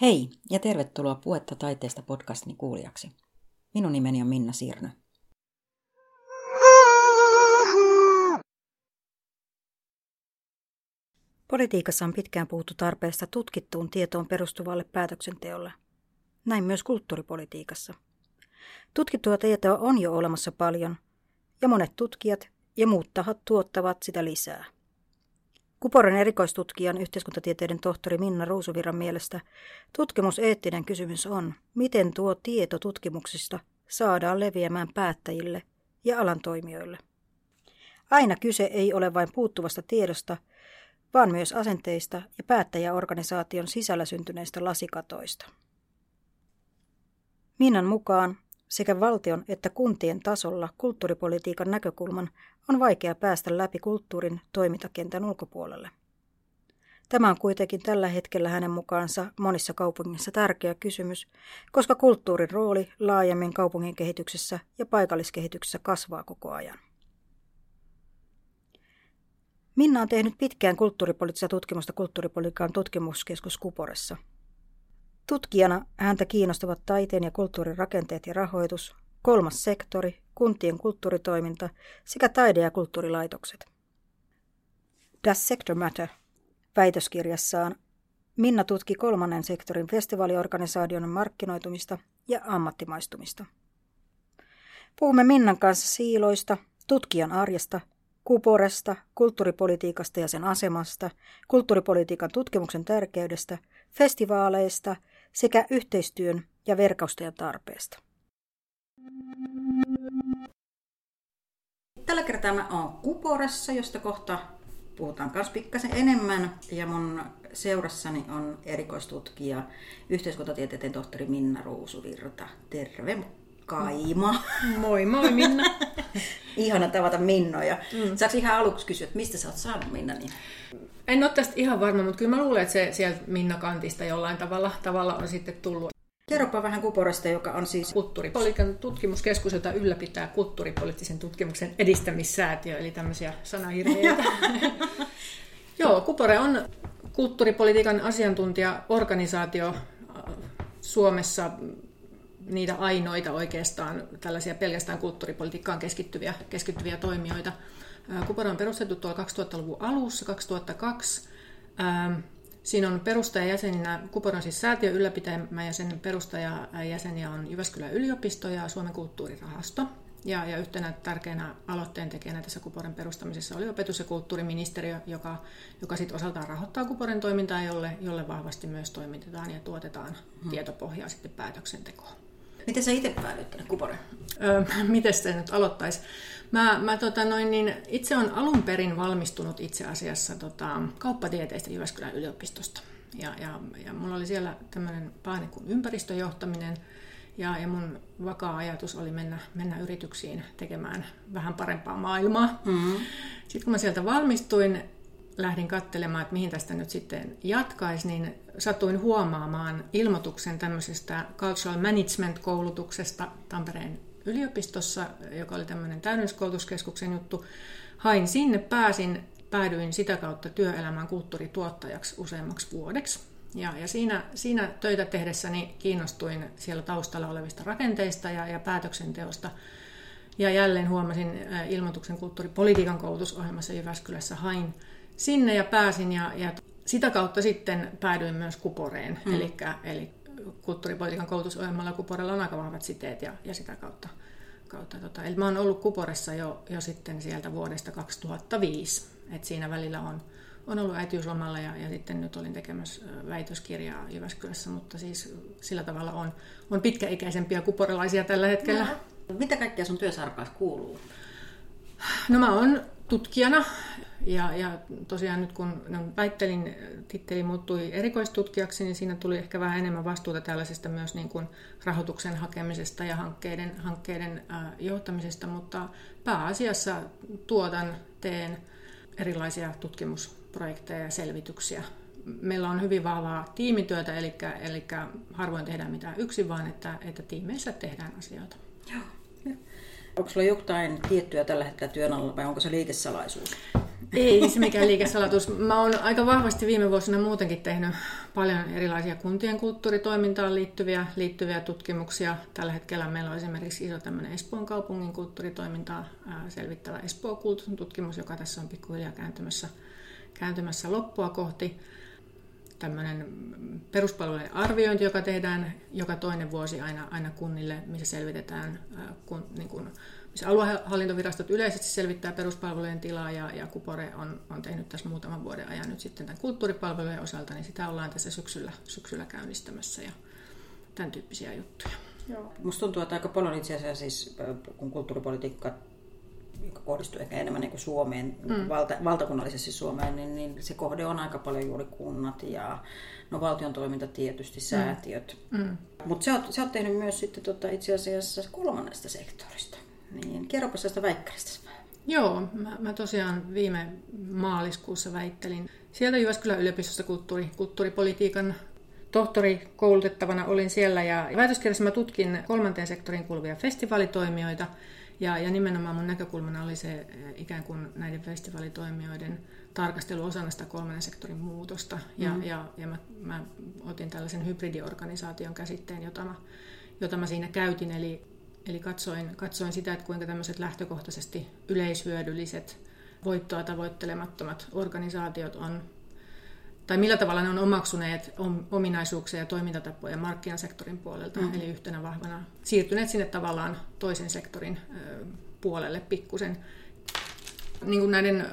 Hei ja tervetuloa Puetta taiteesta podcastin kuulijaksi. Minun nimeni on Minna Sirnö. Politiikassa on pitkään puhuttu tarpeesta tutkittuun tietoon perustuvalle päätöksenteolle. Näin myös kulttuuripolitiikassa. Tutkittua tietoa on jo olemassa paljon, ja monet tutkijat ja muut tahot tuottavat sitä lisää. Kuporen erikoistutkijan yhteiskuntatieteiden tohtori Minna Ruusuvirran mielestä tutkimuseettinen kysymys on, miten tuo tieto tutkimuksista saadaan leviämään päättäjille ja alan toimijoille. Aina kyse ei ole vain puuttuvasta tiedosta, vaan myös asenteista ja päättäjäorganisaation sisällä syntyneistä lasikatoista. Minnan mukaan sekä valtion että kuntien tasolla kulttuuripolitiikan näkökulman on vaikea päästä läpi kulttuurin toimintakentän ulkopuolelle. Tämä on kuitenkin tällä hetkellä hänen mukaansa monissa kaupungissa tärkeä kysymys, koska kulttuurin rooli laajemmin kaupungin kehityksessä ja paikalliskehityksessä kasvaa koko ajan. Minna on tehnyt pitkään kulttuuripoliittista tutkimusta kulttuuripolitiikan tutkimuskeskus Kuporessa – Tutkijana häntä kiinnostavat taiteen ja kulttuurin rakenteet ja rahoitus, kolmas sektori, kuntien kulttuuritoiminta sekä taide- ja kulttuurilaitokset. Does Sector Matter? Väitöskirjassaan Minna tutki kolmannen sektorin festivaaliorganisaation markkinoitumista ja ammattimaistumista. Puhumme Minnan kanssa siiloista, tutkijan arjesta, kuporesta, kulttuuripolitiikasta ja sen asemasta, kulttuuripolitiikan tutkimuksen tärkeydestä, festivaaleista – sekä yhteistyön ja verkostojen tarpeesta. Tällä kertaa mä oon Kuporassa, josta kohta puhutaan myös pikkasen enemmän. Ja mun seurassani on erikoistutkija, yhteiskuntatieteiden tohtori Minna Ruusuvirta. Terve Kaima. Moi moi Minna. Ihana tavata Minnoja. Mm. Saanko ihan aluksi kysyä, että mistä sä oot saanut Minna niin? En ole tästä ihan varma, mutta kyllä mä luulen, että se sieltä Minna Kantista jollain tavalla, tavalla on sitten tullut. Kerropa vähän Kuporasta, joka on siis... Kulttuuripolitiikan tutkimuskeskus, jota ylläpitää kulttuuripoliittisen tutkimuksen edistämissäätiö, eli tämmöisiä sanahirviöitä. Joo, Kupore on kulttuuripolitiikan asiantuntijaorganisaatio Suomessa niitä ainoita oikeastaan tällaisia pelkästään kulttuuripolitiikkaan keskittyviä, keskittyviä toimijoita. Kupara on perustettu tuolla 2000-luvun alussa, 2002. Siinä on perustajajäseninä, Kupora on siis säätiö ylläpitämä ja sen perustajajäseniä on Jyväskylän yliopisto ja Suomen kulttuurirahasto. Ja, ja yhtenä tärkeänä aloitteen tekijänä tässä Kuporen perustamisessa oli opetus- ja kulttuuriministeriö, joka, joka sitten osaltaan rahoittaa Kuporen toimintaa, jolle, jolle vahvasti myös toimitetaan ja tuotetaan hmm. tietopohjaa sitten päätöksentekoon. Miten sä itse päädyit tänne Kuporeen? Öö, miten se nyt aloittaisi? Mä, mä tota noin, niin itse on alun perin valmistunut itse asiassa tota, kauppatieteistä Jyväskylän yliopistosta. Ja, ja, ja mulla oli siellä tämmöinen paine kuin ympäristöjohtaminen. Ja, ja mun vakaa ajatus oli mennä, mennä yrityksiin tekemään vähän parempaa maailmaa. Mm-hmm. Sitten kun mä sieltä valmistuin, lähdin katselemaan, että mihin tästä nyt sitten jatkaisi, niin satuin huomaamaan ilmoituksen tämmöisestä Cultural Management-koulutuksesta Tampereen yliopistossa, joka oli tämmöinen täydennyskoulutuskeskuksen juttu. Hain sinne, pääsin, päädyin sitä kautta työelämän kulttuurituottajaksi useammaksi vuodeksi. Ja, ja siinä, siinä töitä tehdessäni kiinnostuin siellä taustalla olevista rakenteista ja, ja päätöksenteosta. Ja jälleen huomasin ilmoituksen kulttuuripolitiikan koulutusohjelmassa Jyväskylässä, hain sinne ja pääsin ja, ja sitä kautta sitten päädyin myös Kuporeen, mm. eli, eli kulttuuripolitiikan koulutusohjelmalla Kuporella on aika vahvat siteet ja, ja sitä kautta. kautta tota. Eli mä oon ollut Kuporessa jo, jo sitten sieltä vuodesta 2005, et siinä välillä on, on ollut äitiyslomalla ja, ja sitten nyt olin tekemässä väitöskirjaa Jyväskylässä, mutta siis sillä tavalla on, on pitkäikäisempiä kuporelaisia tällä hetkellä. No. Mitä kaikkea sun työsarkaas kuuluu? No mä oon tutkijana ja, ja tosiaan nyt kun no, väittelin, titteli muuttui erikoistutkijaksi, niin siinä tuli ehkä vähän enemmän vastuuta tällaisesta myös niin kuin rahoituksen hakemisesta ja hankkeiden, hankkeiden johtamisesta, mutta pääasiassa tuotan, teen erilaisia tutkimusprojekteja ja selvityksiä. Meillä on hyvin vahvaa tiimityötä, eli, eli harvoin tehdään mitään yksin, vaan että, että tiimeissä tehdään asioita. Joo. Onko sulla jotain tiettyä tällä hetkellä työn alla vai onko se liikesalaisuus? Ei se mikään liikesalatus. Mä oon aika vahvasti viime vuosina muutenkin tehnyt paljon erilaisia kuntien kulttuuritoimintaan liittyviä, liittyviä tutkimuksia. Tällä hetkellä meillä on esimerkiksi iso tämmöinen Espoon kaupungin kulttuuritoimintaa selvittävä Espoo tutkimus, joka tässä on pikkuhiljaa kääntymässä, kääntymässä loppua kohti tämmöinen peruspalvelujen arviointi, joka tehdään joka toinen vuosi aina, aina kunnille, missä selvitetään, kun, niin kuin, missä aluehallintovirastot yleisesti selvittää peruspalvelujen tilaa ja, ja Kupore on, on tehnyt tässä muutaman vuoden ajan nyt sitten tämän kulttuuripalvelujen osalta, niin sitä ollaan tässä syksyllä, syksyllä käynnistämässä ja tämän tyyppisiä juttuja. Joo. Musta tuntuu, että aika paljon itse asiassa siis, kun kulttuuripolitiikka joka kohdistuu ehkä enemmän niin kuin Suomeen, mm. valta, valtakunnallisesti Suomeen, niin, niin se kohde on aika paljon juuri kunnat ja no valtion toiminta tietysti, mm. säätiöt. Mm. Mutta sä, sä oot tehnyt myös sitten tota, itse asiassa kolmannesta sektorista. Niin kerropa sitä väikkäristä. Joo, mä, mä tosiaan viime maaliskuussa väittelin sieltä Jyväskylän yliopistosta kulttuuri, kulttuuripolitiikan tohtori koulutettavana olin siellä ja väitöskirjassa mä tutkin kolmanteen sektorin kuuluvia festivaalitoimijoita ja, ja nimenomaan mun näkökulmana oli se eh, ikään kuin näiden festivaalitoimijoiden tarkastelu osana sitä kolmannen sektorin muutosta. Ja, mm-hmm. ja, ja mä, mä otin tällaisen hybridiorganisaation käsitteen, jota mä, jota mä siinä käytin. Eli, eli katsoin, katsoin sitä, että kuinka tämmöiset lähtökohtaisesti yleishyödylliset, voittoa tavoittelemattomat organisaatiot on tai millä tavalla ne on omaksuneet ominaisuuksia ja toimintatapoja markkinasektorin puolelta, mm. eli yhtenä vahvana siirtyneet sinne tavallaan toisen sektorin puolelle pikkusen. Niin kuin näiden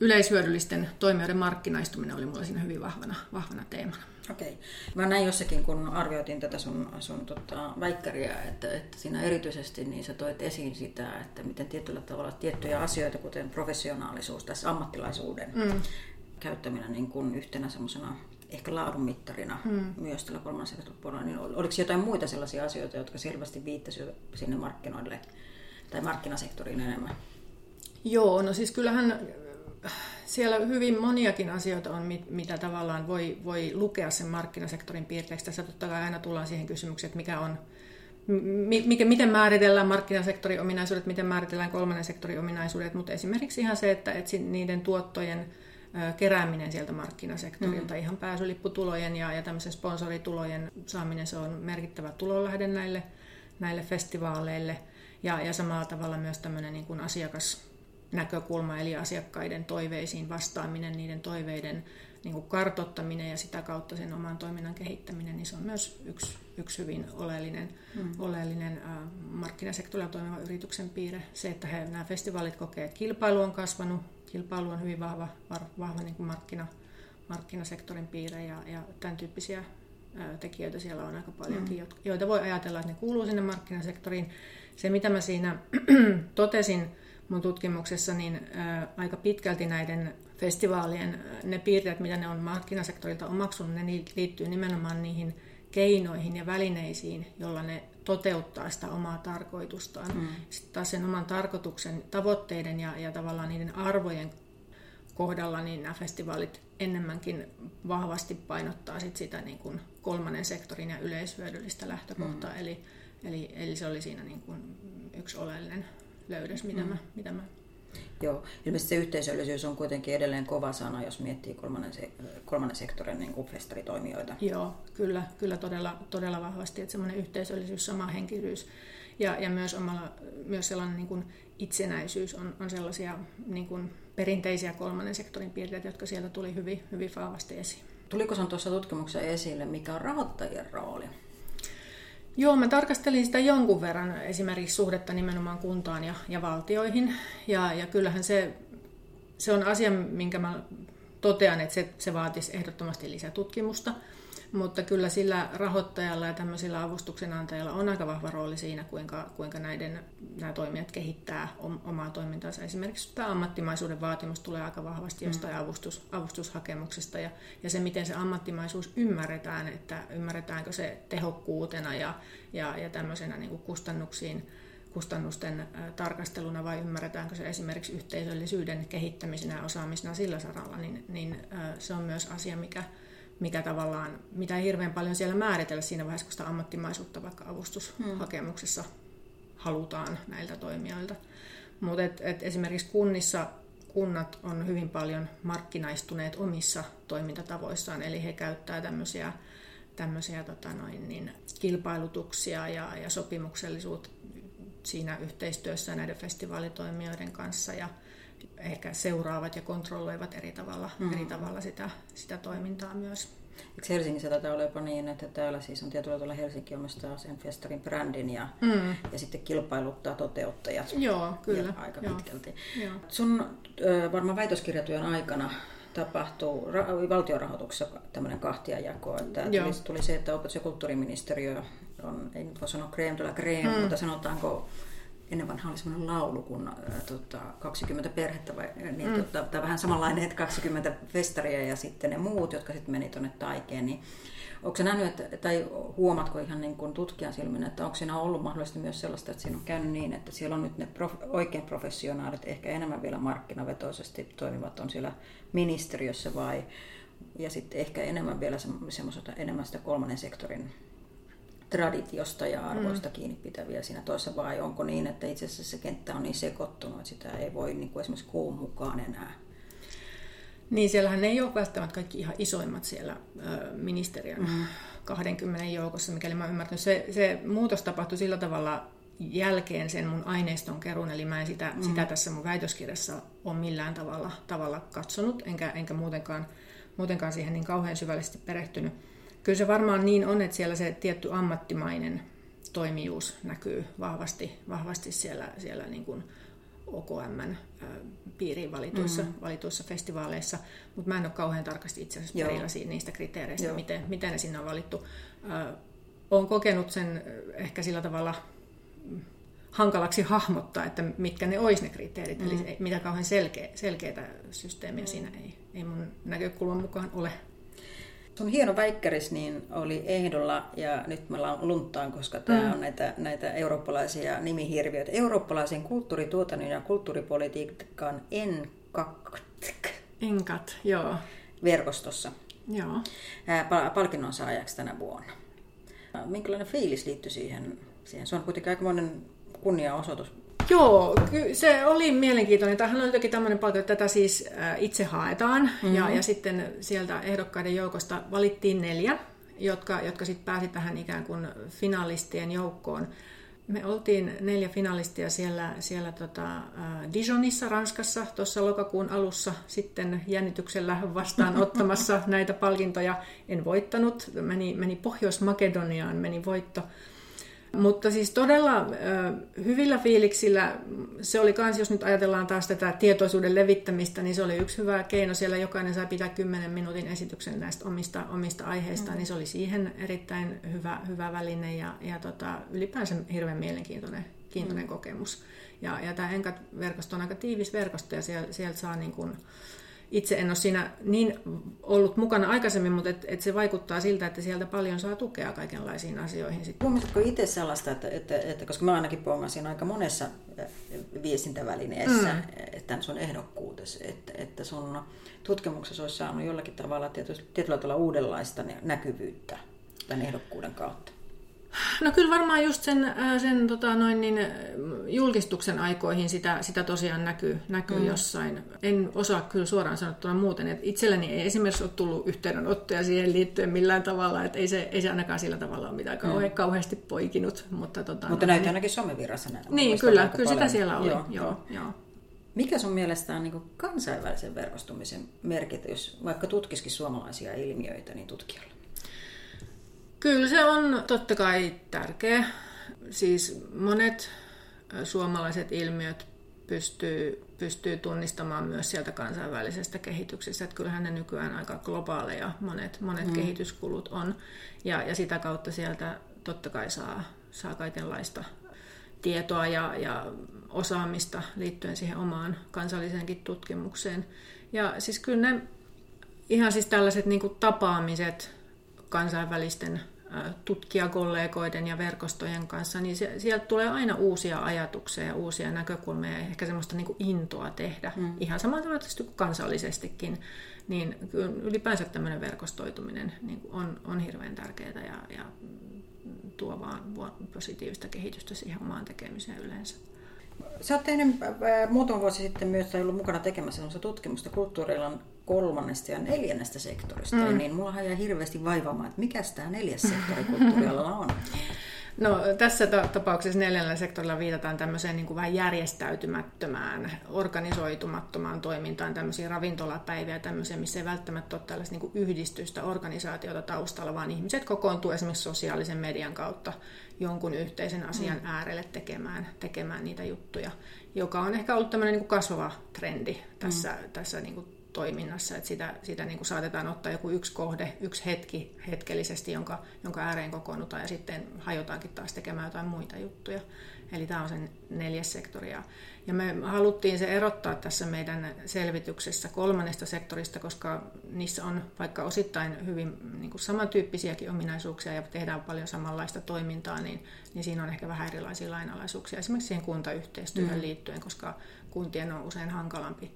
yleishyödyllisten toimijoiden markkinaistuminen oli mulla siinä hyvin vahvana, vahvana teemana. Okei. Mä näin jossakin, kun arvioitiin tätä sun, sun tota, väikkäriä, että, että siinä erityisesti niin sä toit esiin sitä, että miten tietyllä tavalla tiettyjä asioita, kuten professionaalisuus, tässä ammattilaisuuden mm käyttäminen niin kuin yhtenä semmoisena ehkä laadunmittarina hmm. myös tällä kolmannen puolella, niin oliko jotain muita sellaisia asioita, jotka selvästi viittasivat sinne markkinoille tai markkinasektoriin enemmän? Joo, no siis kyllähän äh, siellä hyvin moniakin asioita on, mitä tavallaan voi, voi lukea sen markkinasektorin piirteeksi. Tässä totta kai aina tullaan siihen kysymykseen, että mikä on, mikä, miten määritellään markkinasektorin ominaisuudet, miten määritellään kolmannen sektorin ominaisuudet, mutta esimerkiksi ihan se, että, että niiden tuottojen kerääminen sieltä markkinasektorilta, mm. ihan pääsylipputulojen ja, ja tämmöisen sponsoritulojen saaminen, se on merkittävä tulonlähde näille, näille festivaaleille. Ja, ja samalla tavalla myös tämmöinen niin kuin asiakasnäkökulma, eli asiakkaiden toiveisiin vastaaminen, niiden toiveiden niin kuin kartottaminen ja sitä kautta sen oman toiminnan kehittäminen, niin se on myös yksi, yksi hyvin oleellinen, mm. oleellinen äh, markkinasektorilla toimiva yrityksen piirre. Se, että he, nämä festivaalit kokee, että kilpailu on kasvanut, kilpailu on hyvin vahva, vahva niin kuin markkina, markkinasektorin piirre ja, ja tämän tyyppisiä tekijöitä siellä on aika paljonkin, mm. joita voi ajatella, että ne kuuluu sinne markkinasektoriin. Se, mitä mä siinä totesin mun tutkimuksessa, niin aika pitkälti näiden festivaalien, ne piirteet, mitä ne on markkinasektorilta omaksunut, ne liittyy nimenomaan niihin keinoihin ja välineisiin, jolla ne toteuttaa sitä omaa tarkoitustaan. Mm. Sitten taas sen oman tarkoituksen, tavoitteiden ja, ja tavallaan niiden arvojen kohdalla, niin nämä festivaalit enemmänkin vahvasti painottaa sit sitä niin kuin kolmannen sektorin ja yleishyödyllistä lähtökohtaa. Mm. Eli, eli, eli se oli siinä niin kuin yksi oleellinen löydös, mitä, mm. mä, mitä mä Joo, ilmeisesti se yhteisöllisyys on kuitenkin edelleen kova sana, jos miettii kolmannen, se, kolmannen sektorin niin kuin festaritoimijoita. Joo, kyllä, kyllä todella, todella vahvasti, että semmoinen yhteisöllisyys, sama henkisyys ja, ja myös, omalla, myös sellainen niin kuin itsenäisyys on, on sellaisia niin kuin perinteisiä kolmannen sektorin piirteitä, jotka sieltä tuli hyvin, hyvin vahvasti esiin. Tuliko se tuossa tutkimuksessa esille, mikä on rahoittajien rooli? Joo, mä tarkastelin sitä jonkun verran, esimerkiksi suhdetta nimenomaan kuntaan ja, ja valtioihin. Ja, ja kyllähän se, se on asia, minkä mä totean, että se, se vaatisi ehdottomasti lisätutkimusta. Mutta kyllä sillä rahoittajalla ja tämmöisillä avustuksen antajilla on aika vahva rooli siinä, kuinka, kuinka näiden, nämä toimijat kehittää omaa toimintaansa. Esimerkiksi tämä ammattimaisuuden vaatimus tulee aika vahvasti jostain mm. avustus, avustushakemuksesta ja, ja se, miten se ammattimaisuus ymmärretään, että ymmärretäänkö se tehokkuutena ja, ja, ja tämmöisenä niin kuin kustannuksiin kustannusten tarkasteluna vai ymmärretäänkö se esimerkiksi yhteisöllisyyden kehittämisenä osaamisena sillä saralla, niin, niin se on myös asia, mikä, mikä tavallaan, mitä ei hirveän paljon siellä määritellä siinä vaiheessa, kun sitä ammattimaisuutta vaikka avustushakemuksessa halutaan näiltä toimijoilta. Mutta et, et esimerkiksi kunnissa, kunnat on hyvin paljon markkinaistuneet omissa toimintatavoissaan, eli he käyttää tämmöisiä, tämmöisiä tota noin, niin, kilpailutuksia ja, ja sopimuksellisuutta siinä yhteistyössä näiden festivaalitoimijoiden kanssa ja ehkä seuraavat ja kontrolloivat eri tavalla, mm. eri tavalla sitä, sitä toimintaa myös. Eikö Helsingissä tätä ole jopa niin, että täällä siis on tietyllä tavalla Helsinki omistaa sen festarin brändin ja, mm. ja sitten kilpailuttaa toteuttajat Joo, kyllä. aika Joo. pitkälti. Joo. Sun varmaan väitöskirjatyön aikana tapahtuu ra- valtiorahoituksessa tämmöinen kahtiajako. Että tuli, tuli se, että opetus- ja kulttuuriministeriö on, ei nyt voi sanoa crème de la crème, mm. mutta sanotaanko ennen vanha oli semmoinen laulu kuin äh, tota, 20 perhettä, vai, niin, mm. tota, tai vähän samanlainen, että 20 festaria ja sitten ne muut, jotka sitten meni tuonne taikeen, niin Onko se nähnyt, että, tai huomatko ihan niin kuin tutkijan silmin, että onko siinä ollut mahdollisesti myös sellaista, että siinä on käynyt niin, että siellä on nyt ne prof, oikein professionaalit, ehkä enemmän vielä markkinavetoisesti toimivat on siellä ministeriössä vai, ja sitten ehkä enemmän vielä semmoista enemmän sitä kolmannen sektorin traditiosta ja arvoista mm. kiinni pitäviä siinä toisessa, vai onko niin, että itse asiassa se kenttä on niin sekoittunut, että sitä ei voi niin kuin esimerkiksi kuun mukaan enää niin, siellähän ei ole välttämättä kaikki ihan isoimmat siellä ministeriön mm. 20 joukossa, mikäli mä ymmärtänyt. Se, se muutos tapahtui sillä tavalla jälkeen sen mun aineiston kerun, eli mä en sitä, mm. sitä tässä mun väitöskirjassa ole millään tavalla, tavalla katsonut, enkä, enkä muutenkaan, muutenkaan siihen niin kauhean syvällisesti perehtynyt. Kyllä se varmaan niin on, että siellä se tietty ammattimainen toimijuus näkyy vahvasti, vahvasti siellä, siellä niin kuin OKM piiriin valituissa, mm. valituissa festivaaleissa, mutta mä en ole kauhean tarkasti itse asiassa perillä niistä kriteereistä, miten, miten ne sinne on valittu. Olen kokenut sen ehkä sillä tavalla hankalaksi hahmottaa, että mitkä ne olisi ne kriteerit, mm. eli mitä kauhean selkeä, selkeitä systeemiä mm. siinä ei, ei mun näkökulman mukaan ole. Sun hieno väikkäris niin oli ehdolla ja nyt me lunttaan, koska tämä mm. on näitä, näitä eurooppalaisia nimihirviöitä. Eurooppalaisen kulttuurituotannon ja kulttuuripolitiikan ENCAT. ENCAT, joo. Verkostossa. Joo. palkinnon saajaksi tänä vuonna. Minkälainen fiilis liittyy siihen? siihen? Se on kuitenkin aika monen kunniaosoitus Joo, se oli mielenkiintoinen. Tämähän on jotenkin tämmöinen paljon, että tätä siis itse haetaan. Mm-hmm. Ja, ja sitten sieltä ehdokkaiden joukosta valittiin neljä, jotka, jotka sitten pääsi tähän ikään kuin finalistien joukkoon. Me oltiin neljä finalistia siellä, siellä tota, Dijonissa, Ranskassa, tuossa lokakuun alussa sitten jännityksellä vastaanottamassa näitä palkintoja. En voittanut, meni, meni Pohjois-Makedoniaan, meni voitto mutta siis todella hyvillä fiiliksillä, se oli kans, jos nyt ajatellaan taas tätä tietoisuuden levittämistä, niin se oli yksi hyvä keino. Siellä jokainen sai pitää 10 minuutin esityksen näistä omista, omista aiheista, mm. niin se oli siihen erittäin hyvä, hyvä väline ja, ja tota, ylipäänsä hirveän mielenkiintoinen kiintoinen mm. kokemus. Ja, ja tämä Enkat-verkosto on aika tiivis verkosto ja sieltä, sieltä saa niin kuin, itse en ole siinä niin ollut mukana aikaisemmin, mutta et, et se vaikuttaa siltä, että sieltä paljon saa tukea kaikenlaisiin asioihin. Huomasitko itse sellaista, että, että, että koska mä ainakin pongasin aika monessa eh, viestintävälineessä mm. tämän sun ehdokkuutesi, että, että sun tutkimuksessa olisi saanut jollakin tavalla tietyllä tavalla uudenlaista näkyvyyttä tämän ehdokkuuden kautta? No kyllä varmaan just sen, äh, sen tota, noin niin, äh, julkistuksen aikoihin sitä, sitä tosiaan näkyy, näkyy mm. jossain. En osaa kyllä suoraan sanottuna muuten. että itselleni ei esimerkiksi ole tullut yhteydenottoja siihen liittyen millään tavalla, että ei se, ei se ainakaan sillä tavalla ole mitään kauhe, mm. kauheasti poikinut. Mutta, tota, mutta no, näyttää ainakin somevirrassa näin. Niin, kyllä, kyllä sitä siellä oli. Joo, joo, joo. Mikä sun mielestä on niin kansainvälisen verkostumisen merkitys, vaikka tutkisikin suomalaisia ilmiöitä, niin tutkijalle? Kyllä se on totta kai tärkeä. Siis monet suomalaiset ilmiöt pystyy, pystyy tunnistamaan myös sieltä kansainvälisestä kehityksestä. Että kyllähän ne nykyään aika globaaleja monet, monet mm. kehityskulut on. Ja, ja sitä kautta sieltä totta kai saa, saa kaikenlaista tietoa ja, ja osaamista liittyen siihen omaan kansalliseenkin tutkimukseen. Ja siis kyllä ne ihan siis tällaiset niin tapaamiset kansainvälisten tutkijakollegoiden ja verkostojen kanssa, niin se, sieltä tulee aina uusia ajatuksia ja uusia näkökulmia ja ehkä semmoista niin kuin intoa tehdä, mm. ihan samalla tavalla kuin kansallisestikin. Niin ylipäänsä tämmöinen verkostoituminen niin on, on hirveän tärkeää ja, ja tuo vaan positiivista kehitystä siihen omaan tekemiseen yleensä. Sä oot tehnyt muutama vuosi sitten myös ollut mukana tekemässä tutkimusta kulttuurialan kolmannesta ja neljännestä sektorista, mm. niin mullahan jää hirveästi vaivaamaan, että mikä tämä neljäs sektori kulttuurialalla on. No, tässä tapauksessa neljännellä sektorilla viitataan tämmöiseen niin kuin vähän järjestäytymättömään, organisoitumattomaan toimintaan, tämmöisiä ravintolapäiviä, tämmöisiä, missä ei välttämättä ole tällaista niin kuin yhdistystä, organisaatiota taustalla, vaan ihmiset kokoontuu esimerkiksi sosiaalisen median kautta jonkun yhteisen asian mm. äärelle tekemään, tekemään niitä juttuja, joka on ehkä ollut tämmöinen niin kuin kasvava trendi tässä, mm. tässä niin kuin toiminnassa, että sitä, sitä niin kuin saatetaan ottaa joku yksi kohde, yksi hetki hetkellisesti, jonka, jonka ääreen kokoonnutaan ja sitten hajotaankin taas tekemään jotain muita juttuja. Eli tämä on sen neljäs sektori. Ja me haluttiin se erottaa tässä meidän selvityksessä kolmannesta sektorista, koska niissä on vaikka osittain hyvin niin kuin samantyyppisiäkin ominaisuuksia ja tehdään paljon samanlaista toimintaa, niin, niin siinä on ehkä vähän erilaisia lainalaisuuksia esimerkiksi siihen kuntayhteistyöhön mm. liittyen, koska kuntien on usein hankalampi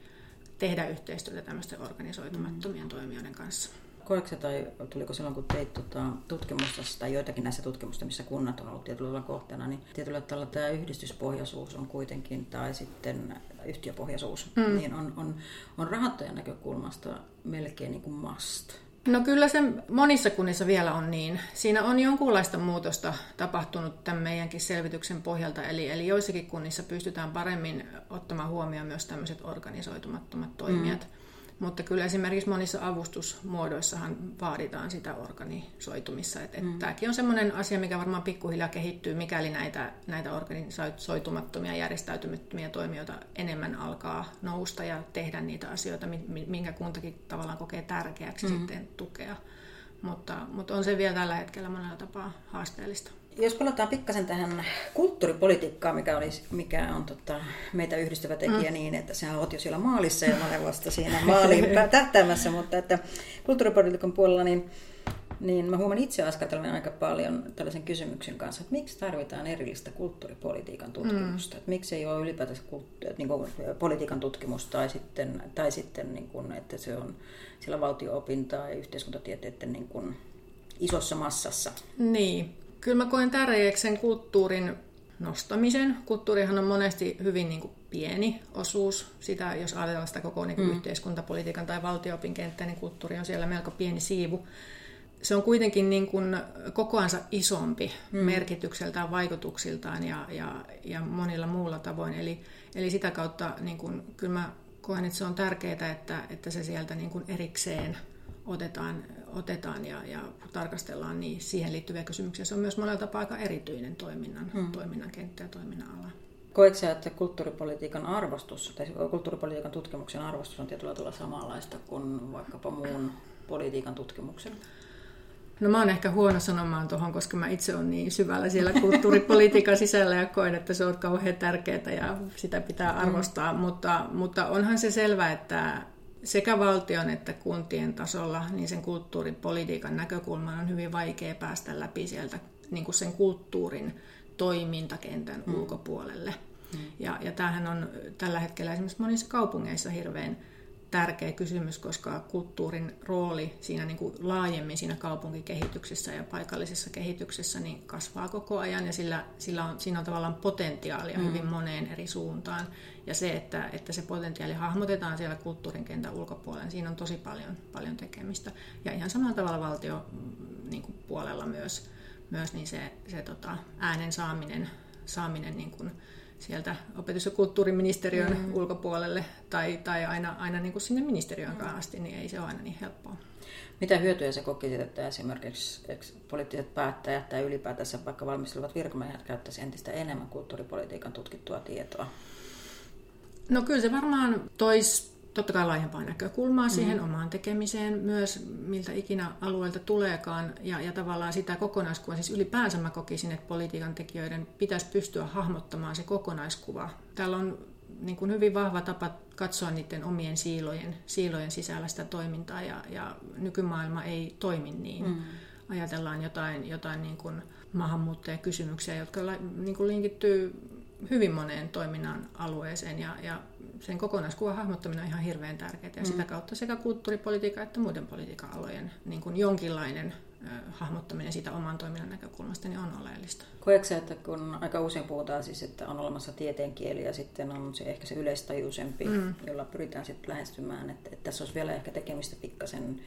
tehdä yhteistyötä tämmöisten organisoitumattomien toimijoiden kanssa. Koetko tai tuliko silloin, kun teit tota, tutkimusta tai joitakin näissä tutkimusta, missä kunnat on ollut tietyllä tavalla kohteena, niin tietyllä tavalla tämä yhdistyspohjaisuus on kuitenkin, tai sitten yhtiöpohjaisuus, mm. niin on, on, on rahoittajan näkökulmasta melkein niin kuin must. No kyllä se monissa kunnissa vielä on niin. Siinä on jonkunlaista muutosta tapahtunut tämän meidänkin selvityksen pohjalta, eli, eli joissakin kunnissa pystytään paremmin ottamaan huomioon myös tämmöiset organisoitumattomat toimijat. Mm. Mutta kyllä esimerkiksi monissa avustusmuodoissahan vaaditaan sitä organisoitumissa. Et, et mm. Tämäkin on sellainen asia, mikä varmaan pikkuhiljaa kehittyy, mikäli näitä, näitä organisoitumattomia, järjestäytymättömiä toimijoita enemmän alkaa nousta ja tehdä niitä asioita, minkä kuntakin tavallaan kokee tärkeäksi mm. sitten tukea. Mutta, mutta on se vielä tällä hetkellä monella tapaa haasteellista. Jos palataan pikkasen tähän kulttuuripolitiikkaan, mikä, olisi, mikä on tota, meitä yhdistävä tekijä mm. niin, että sehän olet jo siellä maalissa ja mä olen vasta siinä maaliin tähtäämässä, mutta että kulttuuripolitiikan puolella niin, niin mä huomaan itse askartelevan aika paljon tällaisen kysymyksen kanssa, että miksi tarvitaan erillistä kulttuuripolitiikan tutkimusta, mm. että miksi ei ole ylipäätänsä kulttu- niin kuin politiikan tutkimusta tai sitten, tai sitten niin kuin, että se on siellä valtio-opintaa ja yhteiskuntatieteiden niin kuin isossa massassa. Niin, Kyllä mä koen tärkeäksi sen kulttuurin nostamisen. Kulttuurihan on monesti hyvin niin kuin pieni osuus sitä, jos ajatellaan sitä koko niin kuin mm. yhteiskuntapolitiikan tai valtioopin kenttää, niin kulttuuri on siellä melko pieni siivu. Se on kuitenkin niin kuin kokoansa isompi mm. merkitykseltään, vaikutuksiltaan ja, ja, ja monilla muulla tavoin. Eli, eli sitä kautta niin kuin, kyllä mä koen, että se on tärkeää, että, että se sieltä niin kuin erikseen otetaan, otetaan ja, ja tarkastellaan niin siihen liittyviä kysymyksiä. Se on myös monella tapaa aika erityinen toiminnan, hmm. toiminnan kenttä ja toiminnan ala. Koetko sä, että kulttuuripolitiikan arvostus tai kulttuuripolitiikan tutkimuksen arvostus on tietyllä tavalla samanlaista kuin vaikkapa muun politiikan tutkimuksen? No mä oon ehkä huono sanomaan tuohon, koska mä itse olen niin syvällä siellä kulttuuripolitiikan sisällä ja koen, että se on kauhean tärkeää ja sitä pitää arvostaa. Mm. Mutta, mutta onhan se selvää, että, sekä valtion että kuntien tasolla niin sen kulttuuripolitiikan näkökulman on hyvin vaikea päästä läpi sieltä niin kuin sen kulttuurin toimintakentän mm. ulkopuolelle. Mm. Ja, ja tämähän on tällä hetkellä esimerkiksi monissa kaupungeissa hirveän tärkeä kysymys, koska kulttuurin rooli siinä niin kuin laajemmin siinä kaupunkikehityksessä ja paikallisessa kehityksessä niin kasvaa koko ajan ja sillä, sillä on, siinä on tavallaan potentiaalia mm. hyvin moneen eri suuntaan. Ja se, että, että se potentiaali hahmotetaan siellä kulttuurin kentän ulkopuolella, siinä on tosi paljon, paljon tekemistä. Ja ihan samalla tavalla valtio mm, niin kuin puolella myös, myös niin se, se tota, äänen saaminen, saaminen niin kuin, sieltä opetus- ja kulttuuriministeriön mm. ulkopuolelle tai, tai aina, aina niin kuin sinne ministeriön mm. asti, niin ei se ole aina niin helppoa. Mitä hyötyjä se kokisit, että esimerkiksi poliittiset päättäjät tai ylipäätänsä vaikka valmistelevat virkamiehet käyttäisivät entistä enemmän kulttuuripolitiikan tutkittua tietoa? No kyllä se varmaan toisi totta kai laajempaa näkökulmaa siihen mm-hmm. omaan tekemiseen, myös miltä ikinä alueelta tuleekaan, ja, ja tavallaan sitä kokonaiskuvaa, siis ylipäänsä mä kokisin, että politiikan tekijöiden pitäisi pystyä hahmottamaan se kokonaiskuva. Täällä on niin kuin hyvin vahva tapa katsoa niiden omien siilojen, siilojen sisällä sitä toimintaa, ja, ja nykymaailma ei toimi niin. Mm. Ajatellaan jotain, jotain niin kuin maahanmuuttajakysymyksiä, jotka niin kuin linkittyy hyvin moneen toiminnan alueeseen ja, ja sen kokonaiskuvan hahmottaminen on ihan hirveän tärkeää. Ja mm. sitä kautta sekä kulttuuripolitiikan että muiden politiikan alojen niin kuin jonkinlainen hahmottaminen siitä oman toiminnan näkökulmasta niin on oleellista. Koetko että kun aika usein puhutaan siis, että on olemassa tieteen kieli ja sitten on se ehkä se yleistajuisempi, mm. jolla pyritään sitten lähestymään, että, että tässä olisi vielä ehkä tekemistä pikkasen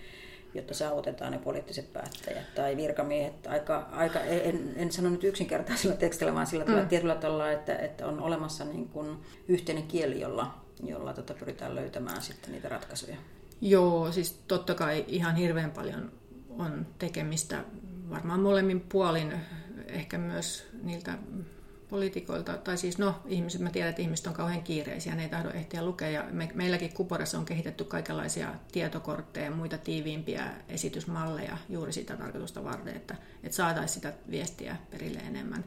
jotta saavutetaan ne poliittiset päättäjät tai virkamiehet. Aika, aika, en, en sano nyt yksinkertaisella tekstillä, vaan sillä mm. tietyllä tavalla, että, että on olemassa niin kuin yhteinen kieli, jolla, jolla tota pyritään löytämään sitten niitä ratkaisuja. Joo, siis totta kai ihan hirveän paljon on tekemistä varmaan molemmin puolin, ehkä myös niiltä poliitikoilta, tai siis no, ihmiset, mä tiedän, että ihmiset on kauhean kiireisiä, ne ei tahdo ehtiä lukea, ja me, meilläkin Kuporassa on kehitetty kaikenlaisia tietokortteja ja muita tiiviimpiä esitysmalleja juuri sitä tarkoitusta varten, että, että saataisiin sitä viestiä perille enemmän.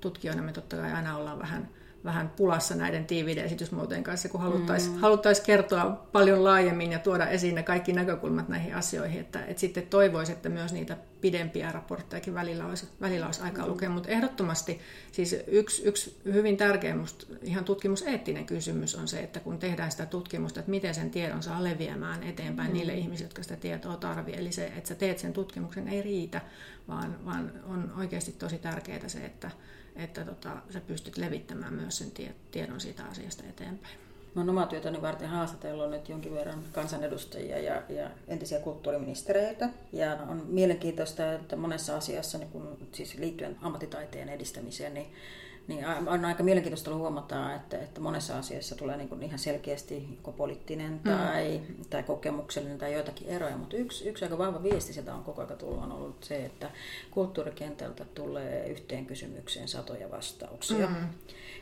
Tutkijoina me totta kai aina ollaan vähän vähän pulassa näiden tiiviiden esitysmuotojen kanssa, kun haluttaisiin mm. haluttais kertoa paljon laajemmin ja tuoda esiin ne kaikki näkökulmat näihin asioihin. Että, että sitten toivoisi, että myös niitä pidempiä raporttejakin välillä olisi, välillä olisi aikaa mm. lukea. Mutta ehdottomasti siis yksi, yksi hyvin tärkeä musta, ihan tutkimuseettinen kysymys on se, että kun tehdään sitä tutkimusta, että miten sen tiedon saa leviämään eteenpäin mm. niille ihmisille, jotka sitä tietoa tarvitsevat. Eli se, että sä teet sen tutkimuksen ei riitä, vaan, vaan on oikeasti tosi tärkeää se, että että tota, sä pystyt levittämään myös sen tiedon siitä asiasta eteenpäin. Mä oon omaa työtäni varten haastatellut nyt jonkin verran kansanedustajia ja, ja entisiä kulttuuriministereitä. Ja on mielenkiintoista, että monessa asiassa, niin kun, siis liittyen ammattitaiteen edistämiseen, niin niin on aika mielenkiintoista huomata, että, että monessa asiassa tulee niin kuin ihan selkeästi joko poliittinen tai, mm. tai kokemuksellinen tai joitakin eroja, mutta yksi, yksi aika vahva viesti sieltä on koko ajan tullut on ollut se, että kulttuurikentältä tulee yhteen kysymykseen satoja vastauksia. Mm.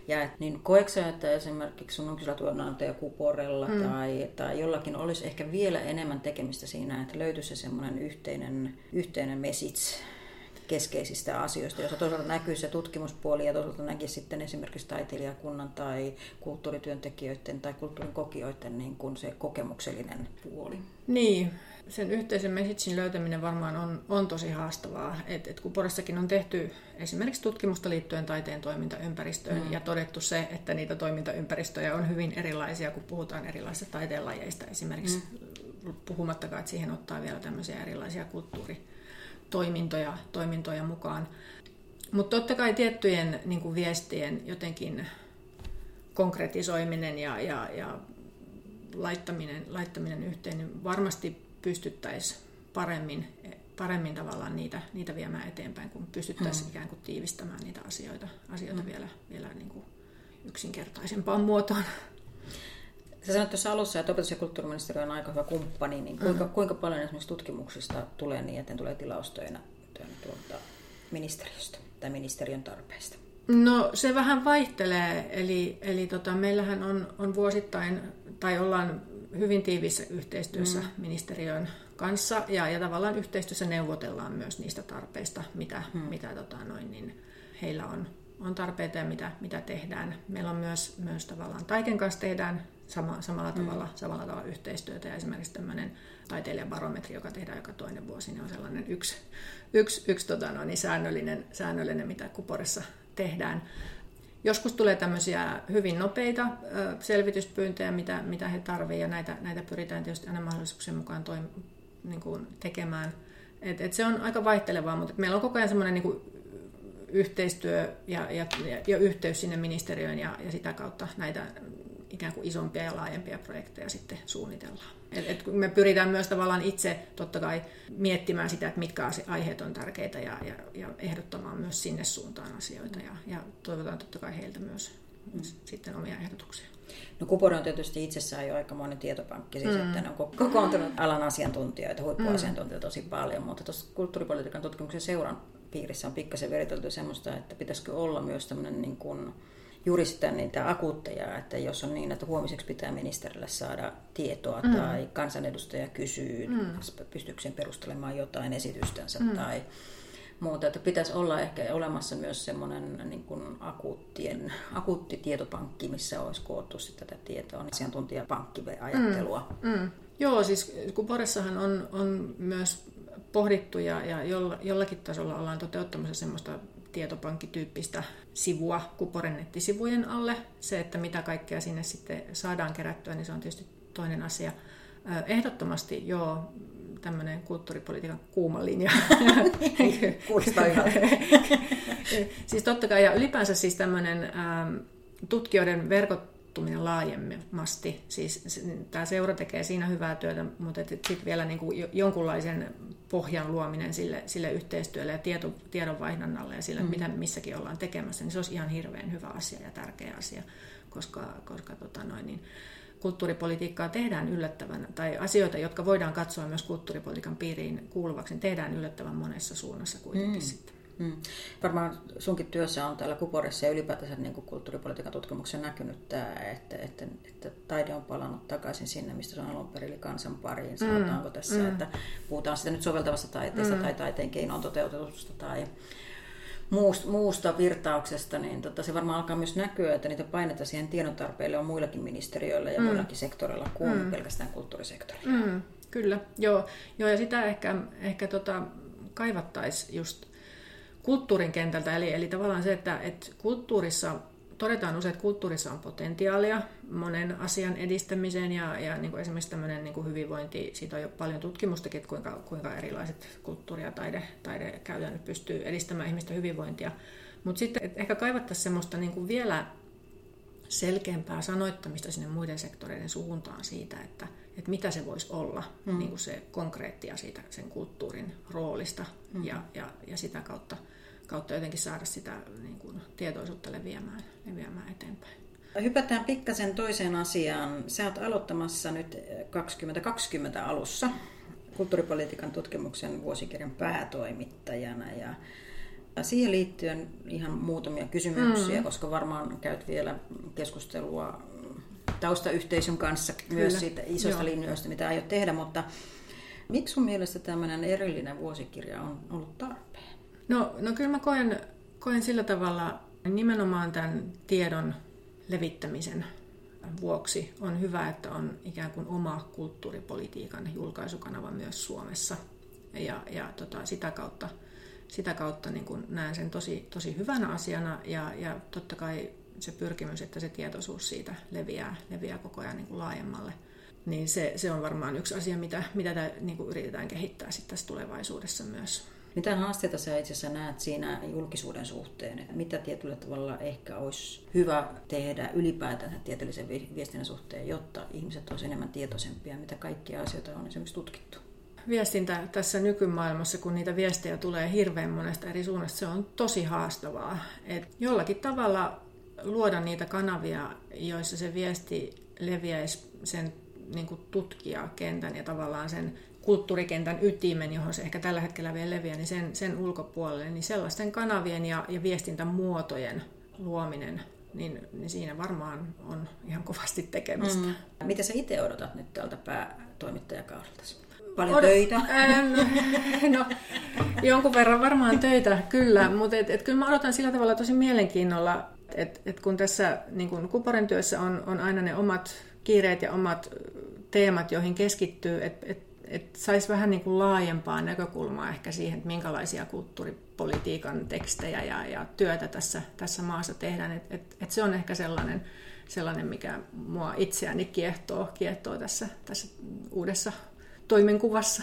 Ja et, niin koetko että esimerkiksi sun yksilötyönantaja Kuporella mm. tai, tai jollakin olisi ehkä vielä enemmän tekemistä siinä, että löytyisi semmoinen yhteinen, yhteinen message keskeisistä asioista, jossa toisaalta näkyy se tutkimuspuoli ja toisaalta näkyy sitten esimerkiksi taiteilijakunnan tai kulttuurityöntekijöiden tai kulttuurin kokijoiden niin kuin se kokemuksellinen puoli. Niin, sen yhteisen messagein löytäminen varmaan on, on tosi haastavaa. Et, et kun Porassakin on tehty esimerkiksi tutkimusta liittyen taiteen toimintaympäristöön mm. ja todettu se, että niitä toimintaympäristöjä on hyvin erilaisia, kun puhutaan erilaisista taiteenlajeista esimerkiksi, mm. puhumattakaan, että siihen ottaa vielä tämmöisiä erilaisia kulttuuri toimintoja, toimintoja mukaan. Mutta totta kai tiettyjen niin kuin viestien jotenkin konkretisoiminen ja, ja, ja laittaminen, laittaminen yhteen, niin varmasti pystyttäisiin paremmin, paremmin tavallaan niitä, niitä viemään eteenpäin, kun pystyttäisiin hmm. ikään kuin tiivistämään niitä asioita, asioita hmm. vielä, vielä niin kuin yksinkertaisempaan muotoon. Sä sanoit tuossa alussa, että opetus- ja kulttuuriministeriö on aika hyvä kumppani, niin kuinka, mm-hmm. kuinka paljon esimerkiksi tutkimuksista tulee niin, että ne tulee tilaustoina tuolta ministeriöstä tai ministeriön tarpeista? No se vähän vaihtelee, eli, eli tota, meillähän on, on vuosittain, tai ollaan hyvin tiivissä yhteistyössä mm. ministeriön kanssa, ja, ja tavallaan yhteistyössä neuvotellaan myös niistä tarpeista, mitä, mm. mitä tota, noin, niin heillä on, on tarpeita ja mitä, mitä tehdään. Meillä on myös, myös tavallaan Taiken kanssa tehdään sama, samalla, mm. tavalla, samalla tavalla yhteistyötä. Ja esimerkiksi tämmöinen taiteilijabarometri, joka tehdään joka toinen vuosi, niin on sellainen yksi, yksi, yksi tota, no, niin säännöllinen, säännöllinen, mitä Kuporessa tehdään. Joskus tulee tämmöisiä hyvin nopeita selvityspyyntöjä, mitä, mitä he tarvitsevat, ja näitä, näitä pyritään tietysti aina mahdollisuuksien mukaan toim, niin kuin tekemään. Et, et se on aika vaihtelevaa, mutta meillä on koko ajan semmoinen niin kuin yhteistyö ja, ja, ja yhteys sinne ministeriöön ja, ja sitä kautta näitä ikään kuin isompia ja laajempia projekteja sitten suunnitellaan. Et, et me pyritään myös tavallaan itse totta kai miettimään sitä, että mitkä aiheet on tärkeitä ja, ja, ja ehdottamaan myös sinne suuntaan asioita ja, ja toivotaan totta kai heiltä myös, myös sitten omia ehdotuksia. No Kupori on tietysti itsessään jo aikamoinen tietopankki, siis mm. että ne on kokoontunut alan asiantuntijoita, huippuasiantuntijoita tosi paljon, mutta tuossa kulttuuripolitiikan tutkimuksen seuran piirissä on pikkasen veritelty semmoista, että pitäisikö olla myös tämmöinen niin kuin juuri sitä niitä akuutteja, että jos on niin, että huomiseksi pitää ministerille saada tietoa mm. tai kansanedustaja kysyy, mm. pystyykö sen perustelemaan jotain esitystänsä mm. tai muuta, että pitäisi olla ehkä olemassa myös semmoinen niin kuin akuuttien, akuutti tietopankki, missä olisi koottu sitä tätä tietoa, niin asiantuntijapankkiajattelua. Mm. Mm. Joo, siis Kuporessahan on, on myös pohdittu ja, ja jollakin tasolla ollaan toteuttamassa semmoista tietopankkityyppistä sivua Kuporen nettisivujen alle. Se, että mitä kaikkea sinne sitten saadaan kerättyä, niin se on tietysti toinen asia. Ehdottomasti joo, tämmöinen kulttuuripolitiikan kuuma linja. Kuulostaa siis totta kai, ja ylipäänsä siis tämmöinen ähm, tutkijoiden verkottuminen laajemmasti. Siis tämä seura tekee siinä hyvää työtä, mutta sitten vielä niin kuin jonkunlaisen pohjan luominen sille, sille yhteistyölle ja tieto, tiedonvaihdonnalle ja sille, mm. mitä missäkin ollaan tekemässä, niin se olisi ihan hirveän hyvä asia ja tärkeä asia, koska, koska tota noin, niin, kulttuuripolitiikkaa tehdään yllättävän, tai asioita, jotka voidaan katsoa myös kulttuuripolitiikan piiriin kuuluvaksi, niin tehdään yllättävän monessa suunnassa kuitenkin mm. sitten. Mm. Varmaan sunkin työssä on täällä Kuporissa ja ylipäätänsä niin kuin kulttuuripolitiikan tutkimuksen näkynyt tämä, että, että, että taide on palannut takaisin sinne, mistä se on alun perin, eli kansan pariin. Sanotaanko mm. tässä, mm. että puhutaan sitä nyt soveltavasta taiteesta mm. tai taiteen keinoon toteutetusta tai muusta, muusta virtauksesta, niin tota, se varmaan alkaa myös näkyä, että niitä paineita siihen tiedon tarpeille on muillakin ministeriöillä ja mm. muillakin sektoreilla kuin mm. pelkästään kulttuurisektorilla. Mm. Kyllä, joo. joo. Ja sitä ehkä, ehkä tota, kaivattaisiin just kulttuurin kentältä, eli, eli tavallaan se, että, että kulttuurissa todetaan usein, että kulttuurissa on potentiaalia monen asian edistämiseen ja, ja niin kuin esimerkiksi tämmöinen niin kuin hyvinvointi, siitä on jo paljon tutkimustakin, että kuinka, kuinka erilaiset kulttuuri- ja taide, taidekäytännöt pystyy edistämään ihmisten hyvinvointia. Mutta sitten ehkä kaivattaisiin semmoista niin kuin vielä selkeämpää sanoittamista sinne muiden sektoreiden suuntaan siitä, että, että mitä se voisi olla, mm. niin kuin se konkreettia siitä sen kulttuurin roolista mm. ja, ja, ja sitä kautta, kautta jotenkin saada sitä niin kuin, tietoisuutta leviämään, leviämään eteenpäin. Hypätään pikkasen toiseen asiaan. Sä oot aloittamassa nyt 2020 alussa kulttuuripolitiikan tutkimuksen vuosikirjan päätoimittajana ja Siihen liittyen ihan muutamia kysymyksiä, mm. koska varmaan käyt vielä keskustelua taustayhteisön kanssa Kyllä. myös siitä isosta Joo. linjoista, mitä aiot tehdä, mutta miksi sun mielestä tämmöinen erillinen vuosikirja on ollut tarpeen? No, no kyllä mä koen, koen sillä tavalla nimenomaan tämän tiedon levittämisen vuoksi on hyvä, että on ikään kuin oma kulttuuripolitiikan julkaisukanava myös Suomessa. Ja, ja tota, sitä kautta, sitä kautta niin kuin näen sen tosi, tosi hyvänä asiana ja, ja totta kai se pyrkimys, että se tietoisuus siitä leviää, leviää koko ajan niin kuin laajemmalle. Niin se, se on varmaan yksi asia, mitä, mitä tämä, niin kuin yritetään kehittää sitten tässä tulevaisuudessa myös. Mitä haasteita sä itse asiassa näet siinä julkisuuden suhteen? Että mitä tietyllä tavalla ehkä olisi hyvä tehdä ylipäätään tieteellisen viestinnän suhteen, jotta ihmiset olisivat enemmän tietoisempia, mitä kaikkia asioita on esimerkiksi tutkittu? Viestintä tässä nykymaailmassa, kun niitä viestejä tulee hirveän monesta eri suunnasta, se on tosi haastavaa. Et jollakin tavalla luoda niitä kanavia, joissa se viesti leviäisi sen niin kuin tutkijakentän ja tavallaan sen kulttuurikentän ytimen, johon se ehkä tällä hetkellä vielä leviää, niin sen, sen ulkopuolelle, niin sellaisten kanavien ja, ja viestintämuotojen luominen, niin, niin siinä varmaan on ihan kovasti tekemistä. Mm. Mitä sä itse odotat nyt tältä päätoimittajakaudelta? Paljon Odot, töitä? Ähm, no, jonkun verran varmaan töitä, kyllä, mutta et, et kyllä mä odotan sillä tavalla tosi mielenkiinnolla, että et kun tässä niin kun Kuporen työssä on, on aina ne omat kiireet ja omat teemat, joihin keskittyy, että et että saisi vähän niin kuin laajempaa näkökulmaa ehkä siihen, että minkälaisia kulttuuripolitiikan tekstejä ja, ja työtä tässä, tässä maassa tehdään. Et, et, et se on ehkä sellainen, sellainen, mikä mua itseäni kiehtoo, kiehtoo tässä, tässä uudessa toimenkuvassa.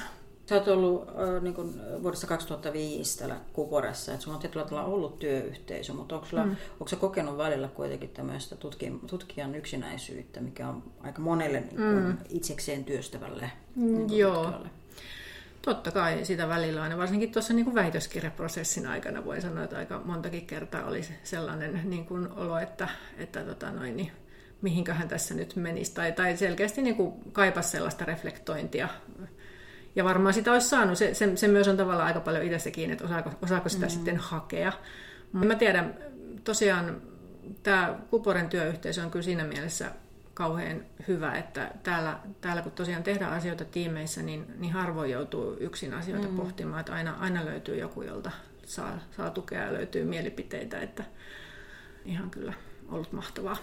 Sä oot ollut äh, niin kuin vuodesta 2005 täällä Kuporessa, että sulla on tietyllä tavalla ollut työyhteisö, mutta onko, sulla, mm. onko sä kokenut välillä kuitenkin tämmöistä tutkijan yksinäisyyttä, mikä on aika monelle niin kuin, mm. itsekseen työstävälle niin Joo. Tutkijalle? Totta kai sitä välillä aina, varsinkin tuossa niin kuin väitöskirjaprosessin aikana voi sanoa, että aika montakin kertaa oli sellainen niin kuin olo, että, että tota noin, niin, mihinköhän tässä nyt menisi, tai, tai selkeästi niin kuin kaipasi sellaista reflektointia ja varmaan sitä olisi saanut. Se, se, se myös on tavallaan aika paljon itse kiinni, että osaako, osaako sitä mm. sitten hakea. Mä tiedän, tosiaan tämä Kuporen työyhteisö on kyllä siinä mielessä kauhean hyvä, että täällä, täällä kun tosiaan tehdään asioita tiimeissä, niin, niin harvoin joutuu yksin asioita mm. pohtimaan, että aina, aina löytyy joku, jolta saa, saa tukea ja löytyy mielipiteitä, että ihan kyllä ollut mahtavaa.